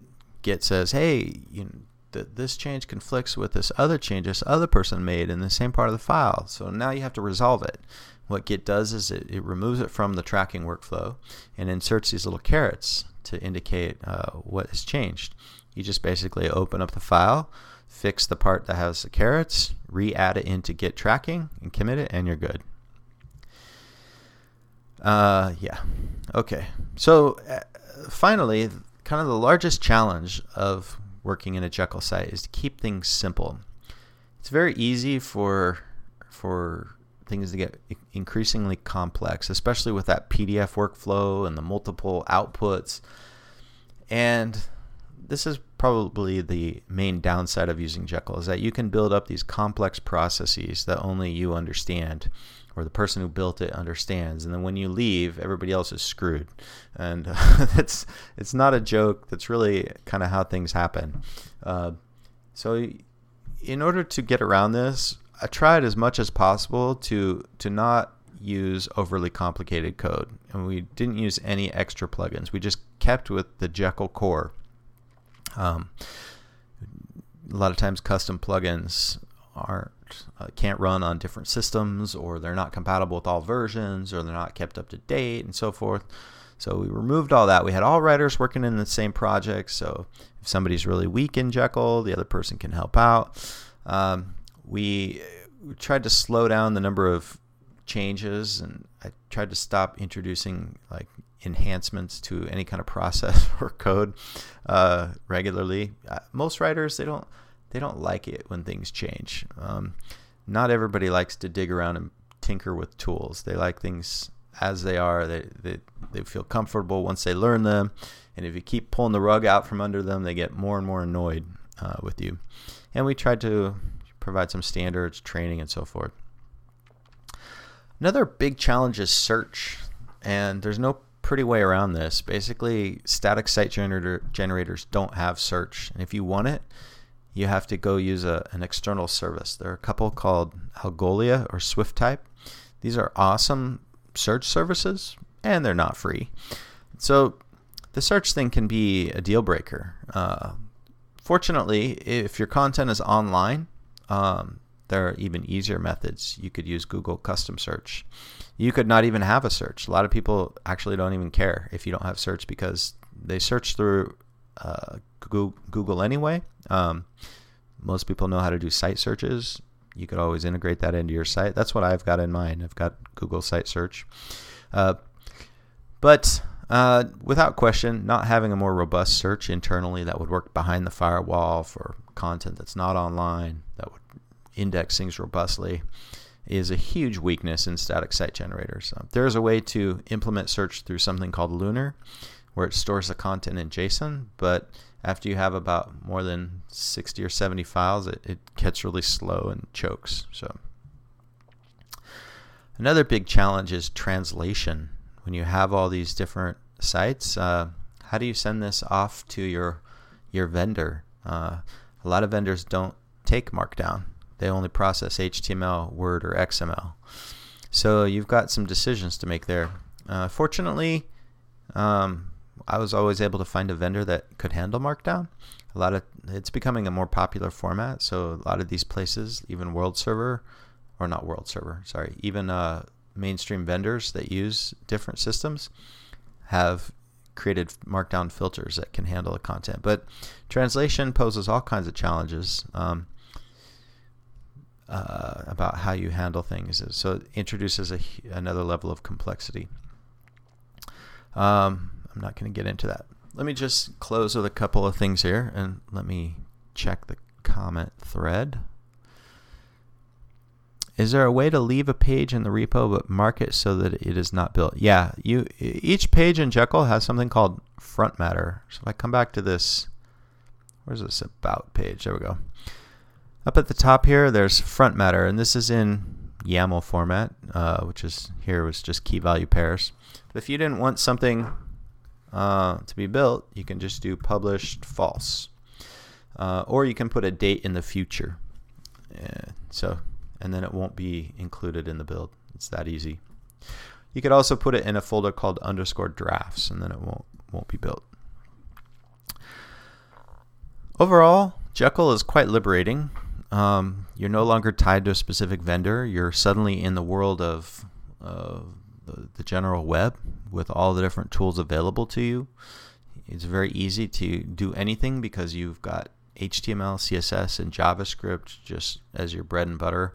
Git says, "Hey, you th- this change conflicts with this other change this other person made in the same part of the file. So now you have to resolve it." What Git does is it, it removes it from the tracking workflow and inserts these little carets to indicate uh, what has changed. You just basically open up the file, fix the part that has the carrots, re-add it into Git tracking, and commit it, and you're good. Uh, yeah. Okay. So uh, finally, kind of the largest challenge of working in a Jekyll site is to keep things simple. It's very easy for for things to get increasingly complex, especially with that PDF workflow and the multiple outputs. And this is probably the main downside of using Jekyll is that you can build up these complex processes that only you understand or the person who built it understands and then when you leave everybody else is screwed. And uh, it's it's not a joke. That's really kind of how things happen. Uh, so in order to get around this I tried as much as possible to to not use overly complicated code and we didn't use any extra plugins we just kept with the Jekyll core um, a lot of times custom plugins aren't uh, can't run on different systems, or they're not compatible with all versions, or they're not kept up to date, and so forth. So we removed all that. We had all writers working in the same project. So if somebody's really weak in Jekyll, the other person can help out. Um, we tried to slow down the number of changes, and I tried to stop introducing like enhancements to any kind of process or code uh, regularly. Uh, most writers they don't they don't like it when things change. Um, not everybody likes to dig around and tinker with tools. They like things as they are. They, they, they feel comfortable once they learn them. And if you keep pulling the rug out from under them, they get more and more annoyed uh, with you. And we tried to provide some standards, training, and so forth. Another big challenge is search. And there's no pretty way around this. Basically, static site generator generators don't have search. And if you want it, you have to go use a, an external service. There are a couple called Algolia or Swiftype. These are awesome search services, and they're not free. So the search thing can be a deal breaker. Uh, fortunately, if your content is online, um, there are even easier methods. You could use Google Custom Search. You could not even have a search. A lot of people actually don't even care if you don't have search because they search through uh, Google anyway. Um, most people know how to do site searches you could always integrate that into your site. That's what I've got in mind. I've got Google Site Search. Uh, but uh, without question, not having a more robust search internally that would work behind the firewall for content that's not online, that would index things robustly, is a huge weakness in static site generators. Uh, there's a way to implement search through something called Lunr, where it stores the content in JSON, but after you have about more than 60 or 70 files, it, it gets really slow and chokes. So another big challenge is translation. When you have all these different sites, uh, how do you send this off to your your vendor? Uh, a lot of vendors don't take Markdown. They only process HTML, Word, or XML. So you've got some decisions to make there. Uh, fortunately, um, I was always able to find a vendor that could handle Markdown. A lot of it's becoming a more popular format, so a lot of these places, even World Server, or not World Server, sorry, even uh, mainstream vendors that use different systems have created Markdown filters that can handle the content. But translation poses all kinds of challenges. Um, uh, about how you handle things. So it introduces a, another level of complexity. Um, I'm not going to get into that. Let me just close with a couple of things here and let me check the comment thread. Is there a way to leave a page in the repo but mark it so that it is not built? Yeah, you each page in Jekyll has something called front matter. So if I come back to this, where's this about page? There we go. Up at the top here, there's front matter, and this is in YAML format, uh, which is here was just key value pairs. But if you didn't want something uh, to be built, you can just do published false. Uh, or you can put a date in the future. Uh, so, and then it won't be included in the build. It's that easy. You could also put it in a folder called underscore drafts, and then it won't won't be built. Overall, Jekyll is quite liberating. Um, you're no longer tied to a specific vendor. You're suddenly in the world of uh, the, the general web with all the different tools available to you. It's very easy to do anything because you've got HTML, CSS, and JavaScript just as your bread and butter,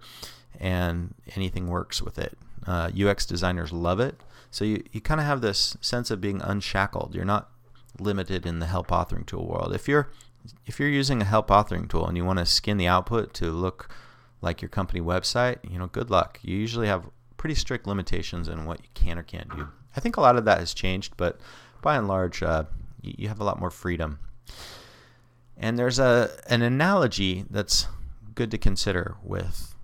and anything works with it. Uh, UX designers love it. So you, you kind of have this sense of being unshackled. You're not limited in the help authoring tool world. If you're if you're using a help authoring tool and you want to skin the output to look like your company website, you know, good luck. You usually have pretty strict limitations in what you can or can't do. I think a lot of that has changed, but by and large, uh, you, you have a lot more freedom. And there's a an analogy that's good to consider with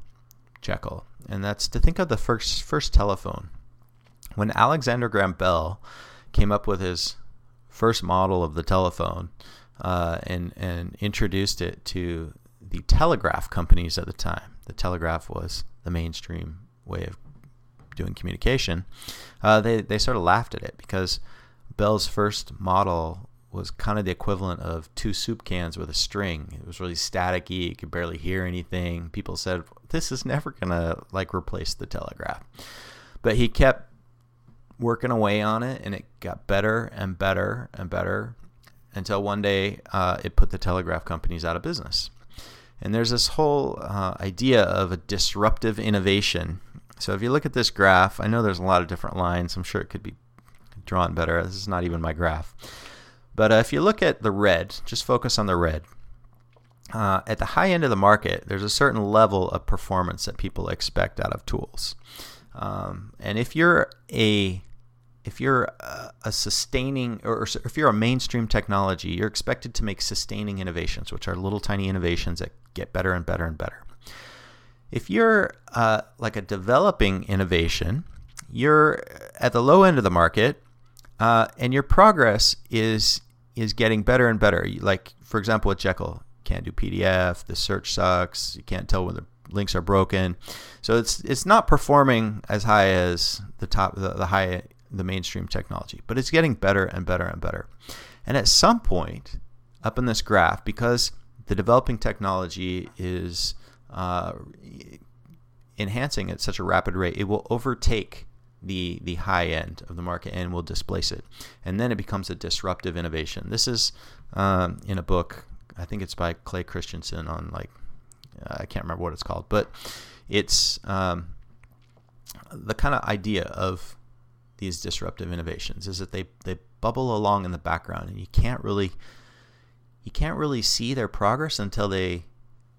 Jekyll, and that's to think of the first first telephone. When Alexander Graham Bell came up with his first model of the telephone uh, and and introduced it to the telegraph companies at the time, the telegraph was the mainstream way of doing communication, uh, they, they sort of laughed at it because Bell's first model was kind of the equivalent of two soup cans with a string. It was really staticky. You could barely hear anything. People said this is never gonna like replace the telegraph. But he kept working away on it, and it got better and better and better until one day uh, it put the telegraph companies out of business. And there's this whole uh, idea of a disruptive innovation. So if you look at this graph, I know there's a lot of different lines. I'm sure it could be drawn better. This is not even my graph. But uh, if you look at the red, just focus on the red. Uh, at the high end of the market, there's a certain level of performance that people expect out of tools. Um, and if you're a if you're a, sustaining or if you're a mainstream technology, you're expected to make sustaining innovations, which are little tiny innovations that get better and better and better. If you're uh, like a developing innovation, you're at the low end of the market, uh, and your progress is is getting better and better. Like for example, with Jekyll, can't do PDF. The search sucks. You can't tell when the links are broken. So it's it's not performing as high as the top the, the high the mainstream technology, but it's getting better and better and better. And at some point, up in this graph, because the developing technology is uh, enhancing at such a rapid rate, it will overtake the the high end of the market and will displace it, and then it becomes a disruptive innovation. This is um, in a book, I think it's by Clay Christensen on like I can't remember what it's called, but it's um, the kind of idea of these disruptive innovations is that they, they bubble along in the background and you can't really you can't really see their progress until they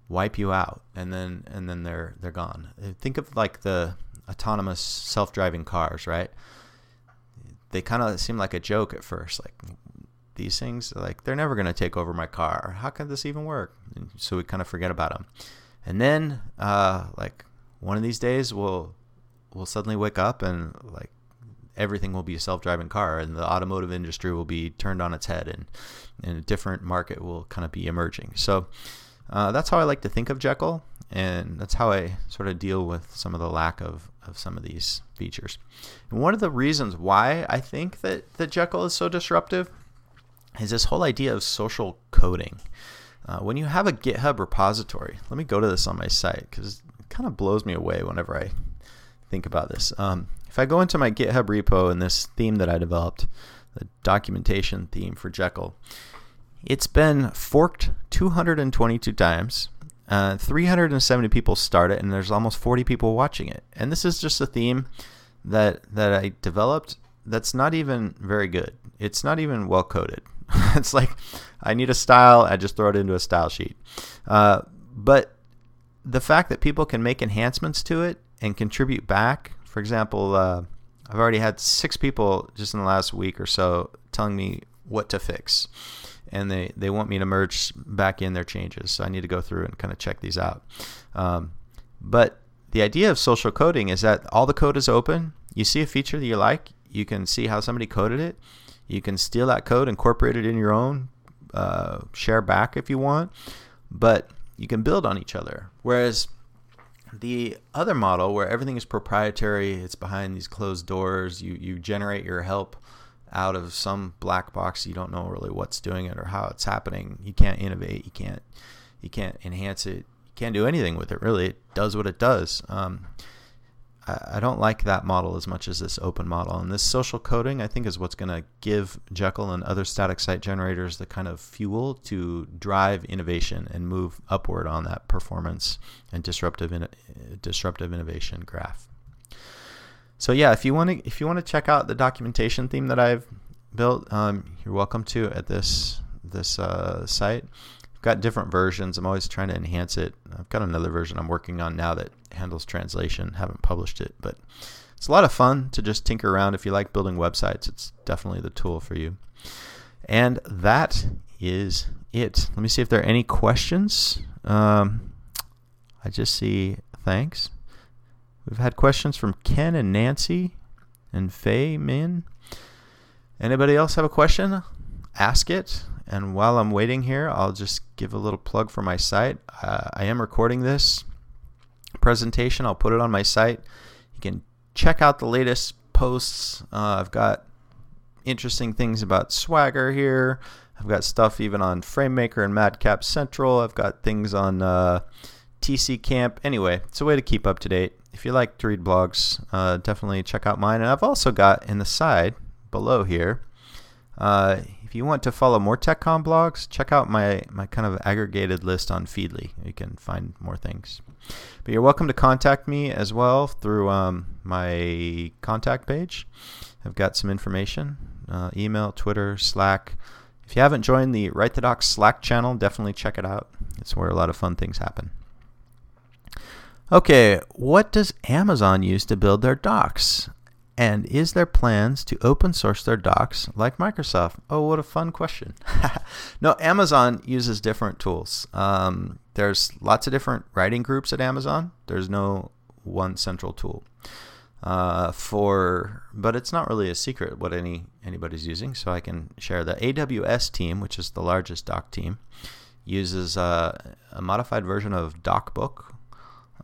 wipe you out and then and then they're they're gone. Think of like the autonomous self-driving cars, right? They kind of seem like a joke at first like these things like they're never going to take over my car. How can this even work? And so we kind of forget about them. And then uh, like one of these days we'll we'll suddenly wake up and like everything will be a self-driving car and the automotive industry will be turned on its head and, and a different market will kind of be emerging. So uh, that's how I like to think of Jekyll and that's how I sort of deal with some of the lack of, of some of these features. And one of the reasons why I think that, that Jekyll is so disruptive is this whole idea of social coding. Uh, when you have a GitHub repository, let me go to this on my site because it kind of blows me away whenever I think about this. Um, if I go into my GitHub repo and this theme that I developed, the documentation theme for Jekyll, it's been forked 222 times. Uh, 370 people start it, and there's almost 40 people watching it. And this is just a theme that that I developed. That's not even very good. It's not even well coded. it's like I need a style. I just throw it into a style sheet. Uh, but the fact that people can make enhancements to it and contribute back for example, uh, I've already had six people just in the last week or so telling me what to fix. And they, they want me to merge back in their changes. So I need to go through and kind of check these out. Um, but the idea of social coding is that all the code is open. You see a feature that you like, you can see how somebody coded it. You can steal that code, incorporate it in your own, uh, share back if you want, but you can build on each other. Whereas the other model where everything is proprietary, it's behind these closed doors, you, you generate your help out of some black box, you don't know really what's doing it or how it's happening. You can't innovate, you can't you can't enhance it, you can't do anything with it really. It does what it does. Um, I, don't like that model as much as this open model. And this social coding, I think, is what's going to give Jekyll and other static site generators the kind of fuel to drive innovation and move upward on that performance and disruptive in, disruptive innovation graph. So yeah, if you want to if you want to check out the documentation theme that I've built, um, you're welcome to at this this uh, site. I've got different versions. I'm always trying to enhance it. I've got another version I'm working on now that handles translation. Haven't published it, but it's a lot of fun to just tinker around. If you like building websites, it's definitely the tool for you. And that is it. Let me see if there are any questions. Um, I just see thanks. We've had questions from Ken and Nancy and Faye Min. Anybody else have a question? Ask it. And while I'm waiting here, I'll just give a little plug for my site. Uh, I am recording this presentation. I'll put it on my site. You can check out the latest posts. Uh, I've got interesting things about Swagger here. I've got stuff even on FrameMaker and Madcap Central. I've got things on uh, TC Camp. Anyway, it's a way to keep up to date. If you like to read blogs, uh, definitely check out mine. And I've also got in the side below here. Uh, if you want to follow more TechCom blogs, check out my, my kind of aggregated list on Feedly. You can find more things. But you're welcome to contact me as well through um, my contact page. I've got some information uh, email, Twitter, Slack. If you haven't joined the Write the Docs Slack channel, definitely check it out. It's where a lot of fun things happen. Okay, what does Amazon use to build their docs? And is there plans to open source their docs like Microsoft? Oh, what a fun question. no, Amazon uses different tools. Um, there's lots of different writing groups at Amazon. There's no one central tool. Uh, for but it's not really a secret what any anybody's using so i can share the aws team which is the largest doc team uses uh, a modified version of docbook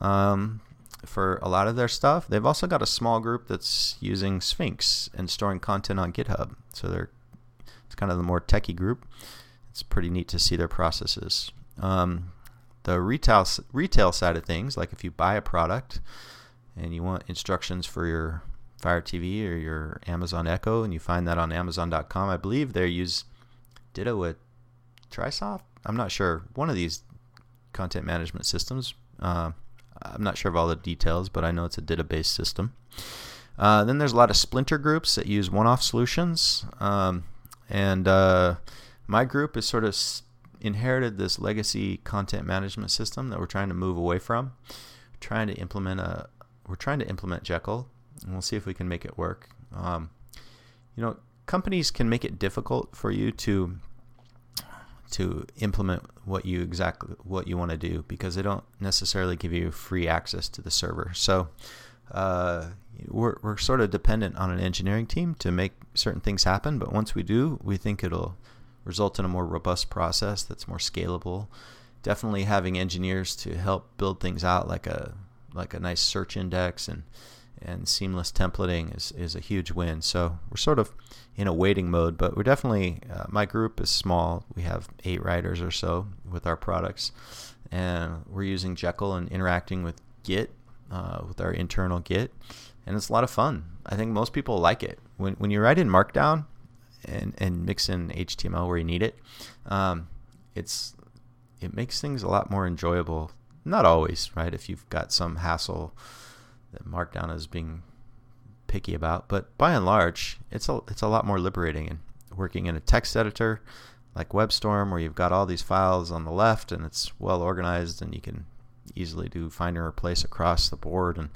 um, for a lot of their stuff they've also got a small group that's using sphinx and storing content on github so they're it's kind of the more techie group it's pretty neat to see their processes um, the retail retail side of things like if you buy a product and you want instructions for your Fire TV or your Amazon Echo, and you find that on Amazon.com. I believe they use DITA with Trisoft. I'm not sure. One of these content management systems. Uh, I'm not sure of all the details, but I know it's a DITA-based system. Uh, then there's a lot of splinter groups that use one-off solutions, um, and uh, my group has sort of inherited this legacy content management system that we're trying to move away from. We're trying to implement a, we're trying to implement Jekyll, and we'll see if we can make it work. Um, you know, companies can make it difficult for you to to implement what you exactly what you want to do because they don't necessarily give you free access to the server. So uh, we're we're sort of dependent on an engineering team to make certain things happen. But once we do, we think it'll result in a more robust process that's more scalable. Definitely having engineers to help build things out like a like a nice search index and and seamless templating is, is a huge win. So we're sort of in a waiting mode, but we're definitely, uh, my group is small. We have eight writers or so with our products, and we're using Jekyll and interacting with Git, uh, with our internal Git, and it's a lot of fun. I think most people like it. When, when you write in Markdown and, and mix in HTML where you need it, um, it's it makes things a lot more enjoyable not always, right? If you've got some hassle that Markdown is being picky about, but by and large, it's a it's a lot more liberating. And working in a text editor like WebStorm, where you've got all these files on the left and it's well organized, and you can easily do find and replace across the board and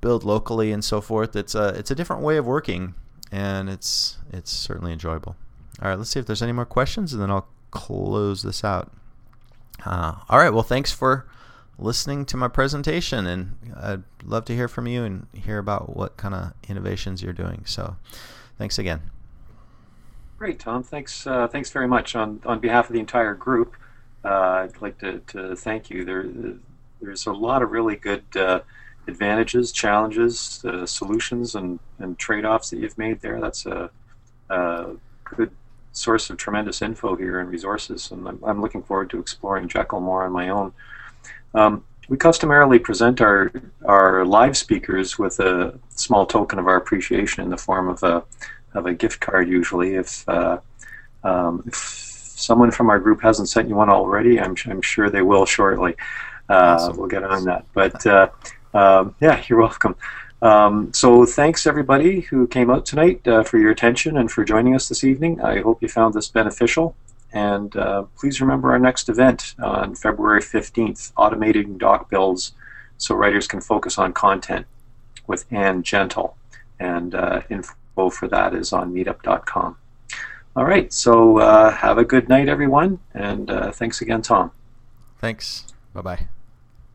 build locally and so forth. It's a it's a different way of working, and it's it's certainly enjoyable. All right, let's see if there's any more questions, and then I'll close this out. Uh, all right. Well, thanks for listening to my presentation, and I'd love to hear from you and hear about what kind of innovations you're doing. So, thanks again. Great, Tom. Thanks. Uh, thanks very much on on behalf of the entire group. Uh, I'd like to, to thank you. There, there's a lot of really good uh, advantages, challenges, uh, solutions, and, and trade-offs that you've made there. That's a, a good source of tremendous info here and resources, and I'm, I'm looking forward to exploring Jekyll more on my own. Um, we customarily present our our live speakers with a small token of our appreciation in the form of a of a gift card. Usually, if uh, um, if someone from our group hasn't sent you one already, I'm I'm sure they will shortly. Uh, awesome. We'll get on that. But uh, um, yeah, you're welcome. Um, so thanks everybody who came out tonight uh, for your attention and for joining us this evening. I hope you found this beneficial. And uh, please remember our next event on February 15th, Automating Doc Builds so writers can focus on content with Anne Gentle. And uh, info for that is on meetup.com. All right, so uh, have a good night, everyone. And uh, thanks again, Tom. Thanks. Bye bye.